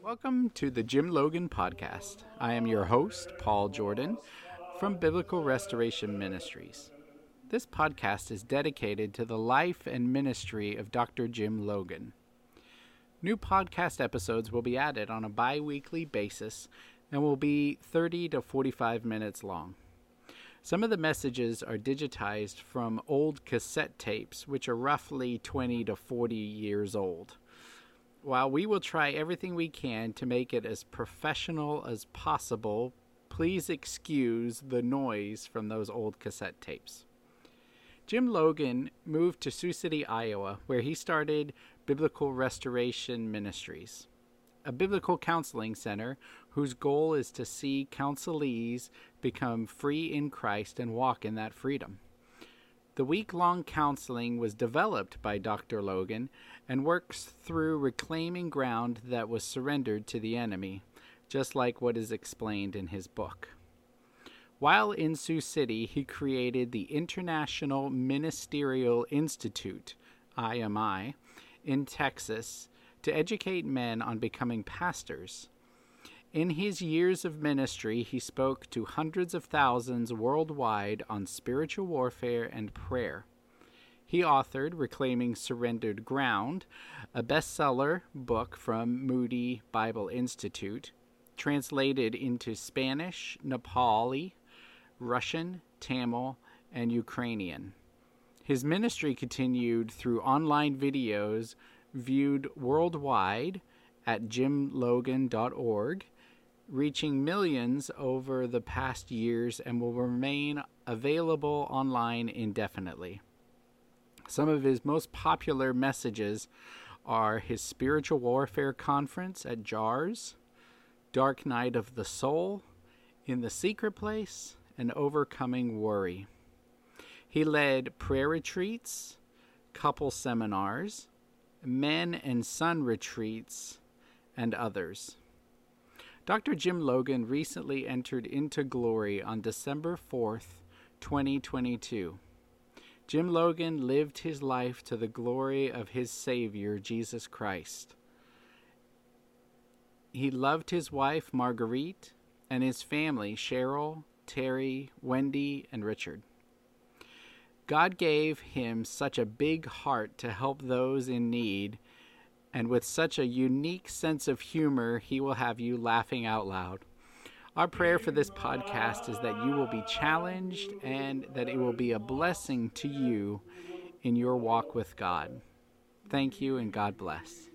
Welcome to the Jim Logan Podcast. I am your host, Paul Jordan, from Biblical Restoration Ministries. This podcast is dedicated to the life and ministry of Dr. Jim Logan. New podcast episodes will be added on a bi weekly basis and will be 30 to 45 minutes long. Some of the messages are digitized from old cassette tapes, which are roughly 20 to 40 years old. While we will try everything we can to make it as professional as possible, please excuse the noise from those old cassette tapes. Jim Logan moved to Sioux City, Iowa, where he started Biblical Restoration Ministries, a biblical counseling center whose goal is to see counselees become free in Christ and walk in that freedom. The week long counseling was developed by Dr. Logan and works through reclaiming ground that was surrendered to the enemy, just like what is explained in his book. While in Sioux City, he created the International Ministerial Institute, IMI, in Texas to educate men on becoming pastors. In his years of ministry, he spoke to hundreds of thousands worldwide on spiritual warfare and prayer. He authored Reclaiming Surrendered Ground, a bestseller book from Moody Bible Institute, translated into Spanish, Nepali, Russian, Tamil, and Ukrainian. His ministry continued through online videos viewed worldwide at jimlogan.org, reaching millions over the past years and will remain available online indefinitely. Some of his most popular messages are his Spiritual Warfare Conference at JARS, Dark Night of the Soul, In the Secret Place, and Overcoming Worry. He led prayer retreats, couple seminars, men and son retreats, and others. Dr. Jim Logan recently entered into glory on December 4th, 2022. Jim Logan lived his life to the glory of his Savior, Jesus Christ. He loved his wife, Marguerite, and his family, Cheryl, Terry, Wendy, and Richard. God gave him such a big heart to help those in need, and with such a unique sense of humor, he will have you laughing out loud. Our prayer for this podcast is that you will be challenged and that it will be a blessing to you in your walk with God. Thank you and God bless.